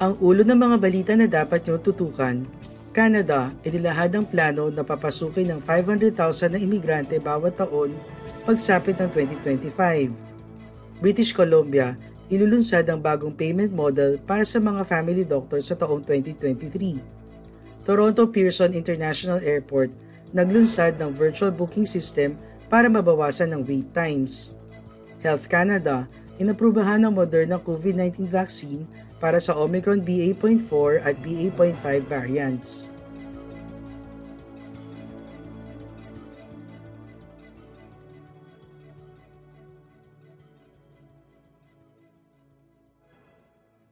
Ang ulo ng mga balita na dapat nyo tutukan, Canada, inilahad ang plano na papasukin ng 500,000 na imigrante bawat taon pagsapit ng 2025. British Columbia, ilulunsad ang bagong payment model para sa mga family doctors sa taong 2023. Toronto Pearson International Airport, naglunsad ng virtual booking system para mabawasan ng wait times. Health Canada, inaprubahan ng Moderna COVID-19 vaccine para sa Omicron BA.4 at BA.5 variants.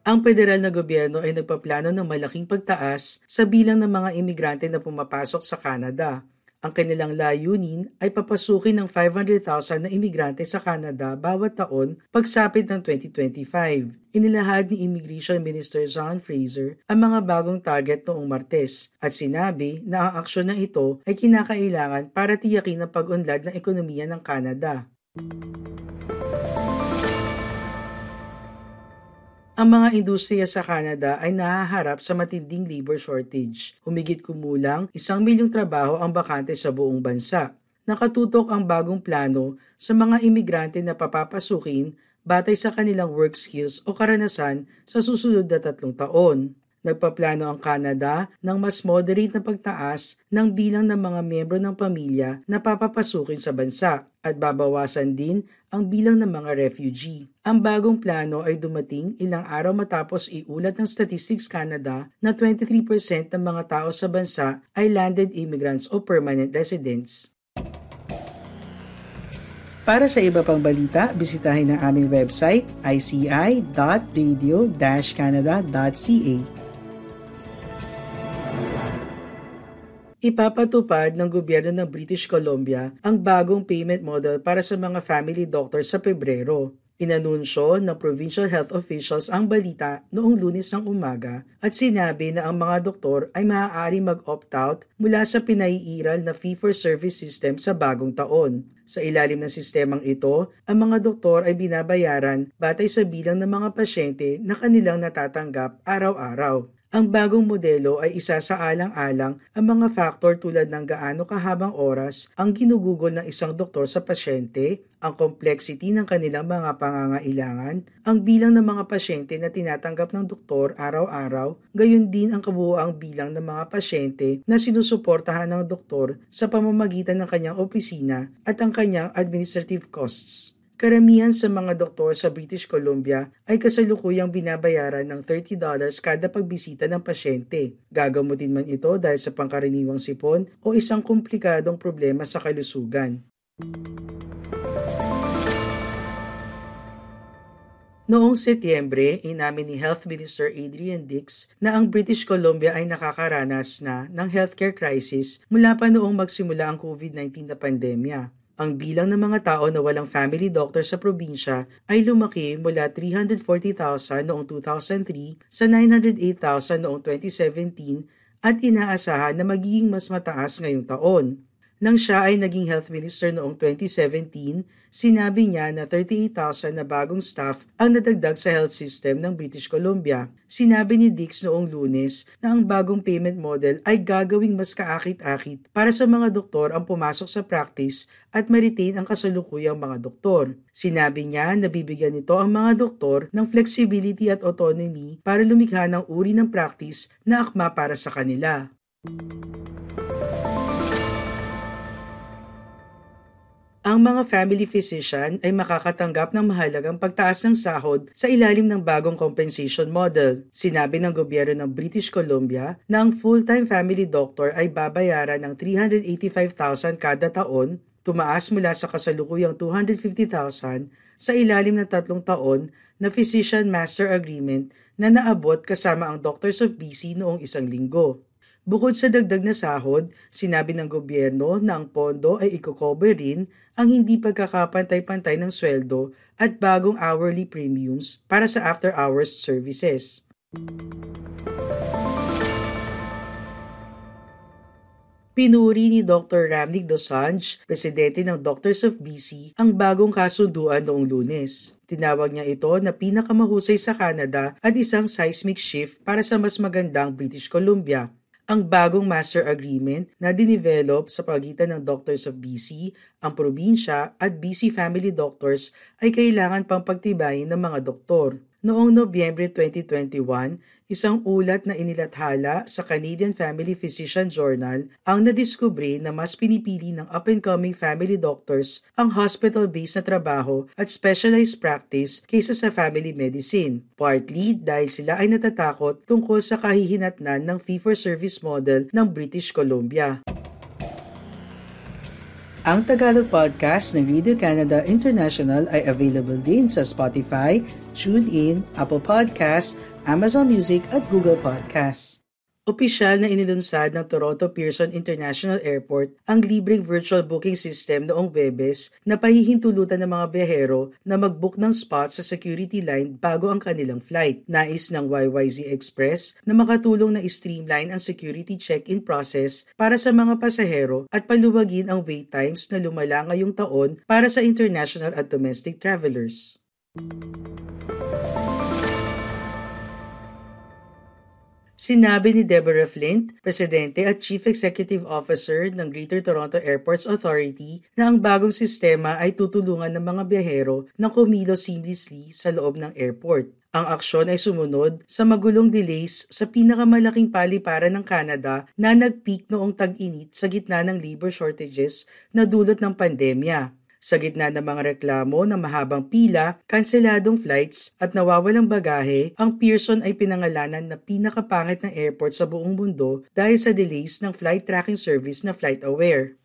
Ang federal na gobyerno ay nagpaplano ng malaking pagtaas sa bilang ng mga imigrante na pumapasok sa Canada ang kanilang layunin ay papasukin ng 500,000 na imigrante sa Canada bawat taon pagsapit ng 2025. Inilahad ni Immigration Minister John Fraser ang mga bagong target noong Martes at sinabi na ang aksyon na ito ay kinakailangan para tiyakin ang pag-unlad ng ekonomiya ng Canada. Ang mga industriya sa Canada ay nahaharap sa matinding labor shortage. Humigit kumulang isang milyong trabaho ang bakante sa buong bansa. Nakatutok ang bagong plano sa mga imigrante na papapasukin batay sa kanilang work skills o karanasan sa susunod na tatlong taon. Nagpaplano ang Canada ng mas moderate na pagtaas ng bilang ng mga miyembro ng pamilya na papapasukin sa bansa at babawasan din ang bilang ng mga refugee. Ang bagong plano ay dumating ilang araw matapos iulat ng Statistics Canada na 23% ng mga tao sa bansa ay landed immigrants o permanent residents. Para sa iba pang balita, bisitahin ang aming website ici.radio-canada.ca. Ipapatupad ng gobyerno ng British Columbia ang bagong payment model para sa mga family doctors sa Pebrero. Inanunsyo ng provincial health officials ang balita noong lunes ng umaga at sinabi na ang mga doktor ay maaari mag-opt-out mula sa pinaiiral na fee-for-service system sa bagong taon. Sa ilalim ng sistemang ito, ang mga doktor ay binabayaran batay sa bilang ng mga pasyente na kanilang natatanggap araw-araw. Ang bagong modelo ay isa sa alang-alang ang mga faktor tulad ng gaano kahabang oras ang ginugugol ng isang doktor sa pasyente, ang complexity ng kanilang mga pangangailangan, ang bilang ng mga pasyente na tinatanggap ng doktor araw-araw, gayon din ang kabuoang bilang ng mga pasyente na sinusuportahan ng doktor sa pamamagitan ng kanyang opisina at ang kanyang administrative costs. Karamihan sa mga doktor sa British Columbia ay kasalukuyang binabayaran ng $30 kada pagbisita ng pasyente. Gagamutin man ito dahil sa pangkaraniwang sipon o isang komplikadong problema sa kalusugan. Noong Setyembre, inamin ni Health Minister Adrian Dix na ang British Columbia ay nakakaranas na ng healthcare crisis mula pa noong magsimula ang COVID-19 na pandemya. Ang bilang ng mga tao na walang family doctor sa probinsya ay lumaki mula 340,000 noong 2003 sa 908,000 noong 2017 at inaasahan na magiging mas mataas ngayong taon. Nang siya ay naging health minister noong 2017, sinabi niya na 38,000 na bagong staff ang nadagdag sa health system ng British Columbia. Sinabi ni Dix noong lunes na ang bagong payment model ay gagawing mas kaakit-akit para sa mga doktor ang pumasok sa practice at ma-retain ang kasalukuyang mga doktor. Sinabi niya na bibigyan nito ang mga doktor ng flexibility at autonomy para lumikha ng uri ng practice na akma para sa kanila. Ang mga family physician ay makakatanggap ng mahalagang pagtaas ng sahod sa ilalim ng bagong compensation model. Sinabi ng gobyerno ng British Columbia na ang full-time family doctor ay babayaran ng 385,000 kada taon, tumaas mula sa kasalukuyang 250,000 sa ilalim ng tatlong taon na Physician Master Agreement na naabot kasama ang Doctors of BC noong isang linggo. Bukod sa dagdag na sahod, sinabi ng gobyerno na ang pondo ay ikocover rin ang hindi pagkakapantay-pantay ng sweldo at bagong hourly premiums para sa after-hours services. Pinuri ni Dr. Ramnik Dosanjh, presidente ng Doctors of BC, ang bagong kasunduan noong lunes. Tinawag niya ito na pinakamahusay sa Canada at isang seismic shift para sa mas magandang British Columbia. Ang bagong master agreement na dinevelop sa pagitan ng Doctors of BC, ang probinsya at BC Family Doctors ay kailangan pang pagtibayin ng mga doktor. Noong Nobyembre 2021, isang ulat na inilathala sa Canadian Family Physician Journal ang nadiskubre na mas pinipili ng up-and-coming family doctors ang hospital-based na trabaho at specialized practice kaysa sa family medicine, partly dahil sila ay natatakot tungkol sa kahihinatnan ng fee-for-service model ng British Columbia. Ang Tagalog podcast ng Radio Canada International ay available din sa Spotify, TuneIn, Apple Podcasts, Amazon Music at Google Podcasts. Opisyal na inilunsad ng Toronto Pearson International Airport ang libreng virtual booking system noong Webes na pahihintulutan ng mga biyahero na mag-book ng spot sa security line bago ang kanilang flight. Nais ng YYZ Express na makatulong na streamline ang security check-in process para sa mga pasahero at paluwagin ang wait times na lumala ngayong taon para sa international at domestic travelers. Sinabi ni Deborah Flint, Presidente at Chief Executive Officer ng Greater Toronto Airports Authority, na ang bagong sistema ay tutulungan ng mga biyahero na kumilos seamlessly sa loob ng airport. Ang aksyon ay sumunod sa magulong delays sa pinakamalaking paliparan ng Canada na nag-peak noong tag-init sa gitna ng labor shortages na dulot ng pandemya. Sa gitna ng mga reklamo ng mahabang pila, kanseladong flights at nawawalang bagahe, ang Pearson ay pinangalanan na pinakapangit ng airport sa buong mundo dahil sa delays ng flight tracking service na FlightAware.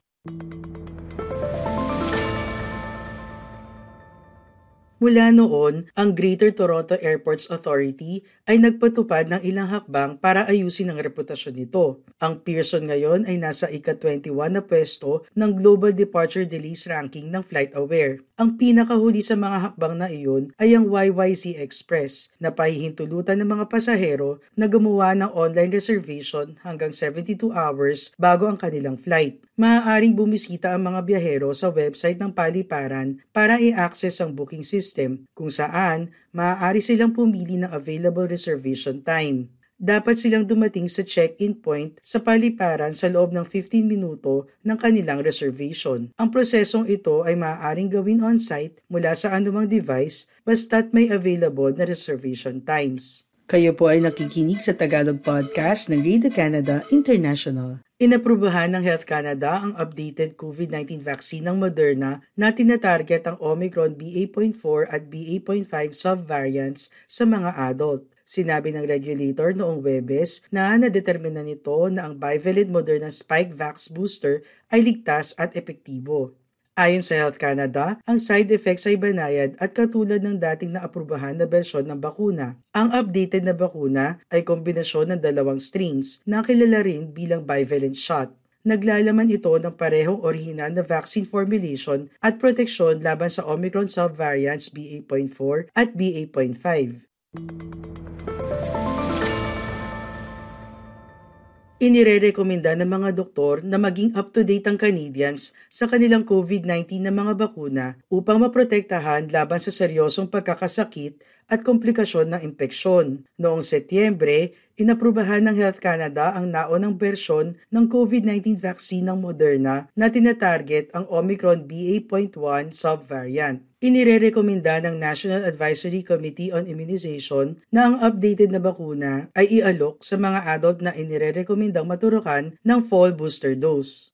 Mula noon, ang Greater Toronto Airports Authority ay nagpatupad ng ilang hakbang para ayusin ang reputasyon nito. Ang Pearson ngayon ay nasa ika-21 na pwesto ng Global Departure Delays Ranking ng FlightAware. Ang pinakahuli sa mga hakbang na iyon ay ang YYC Express na pahihintulutan ng mga pasahero na gumawa ng online reservation hanggang 72 hours bago ang kanilang flight. Maaaring bumisita ang mga biyahero sa website ng paliparan para i-access ang booking system system kung saan maaari silang pumili ng available reservation time. Dapat silang dumating sa check-in point sa paliparan sa loob ng 15 minuto ng kanilang reservation. Ang prosesong ito ay maaaring gawin on-site mula sa anumang device basta't may available na reservation times. Kayo po ay nakikinig sa Tagalog Podcast ng Radio Canada International. Inaprubahan ng Health Canada ang updated COVID-19 vaccine ng Moderna na tinatarget ang Omicron BA.4 at BA.5 subvariants sa mga adult. Sinabi ng regulator noong Webes na nadetermina nito na ang bivalent Moderna Spikevax booster ay ligtas at epektibo. Ayon sa Health Canada, ang side effects ay banayad at katulad ng dating naaprubahan na bersyon ng bakuna. Ang updated na bakuna ay kombinasyon ng dalawang strains na kilala rin bilang bivalent shot. Naglalaman ito ng parehong orihinal na vaccine formulation at proteksyon laban sa Omicron subvariants BA.4 at BA.5. Inirerekomenda ng mga doktor na maging up-to-date ang Canadians sa kanilang COVID-19 na mga bakuna upang maprotektahan laban sa seryosong pagkakasakit at komplikasyon ng impeksyon. Noong Setyembre, inaprubahan ng Health Canada ang naonang bersyon ng COVID-19 vaccine ng Moderna na tinatarget ang Omicron BA.1 subvariant. Inirerekomenda ng National Advisory Committee on Immunization na ang updated na bakuna ay ialok sa mga adult na inirerekomendang maturukan ng fall booster dose.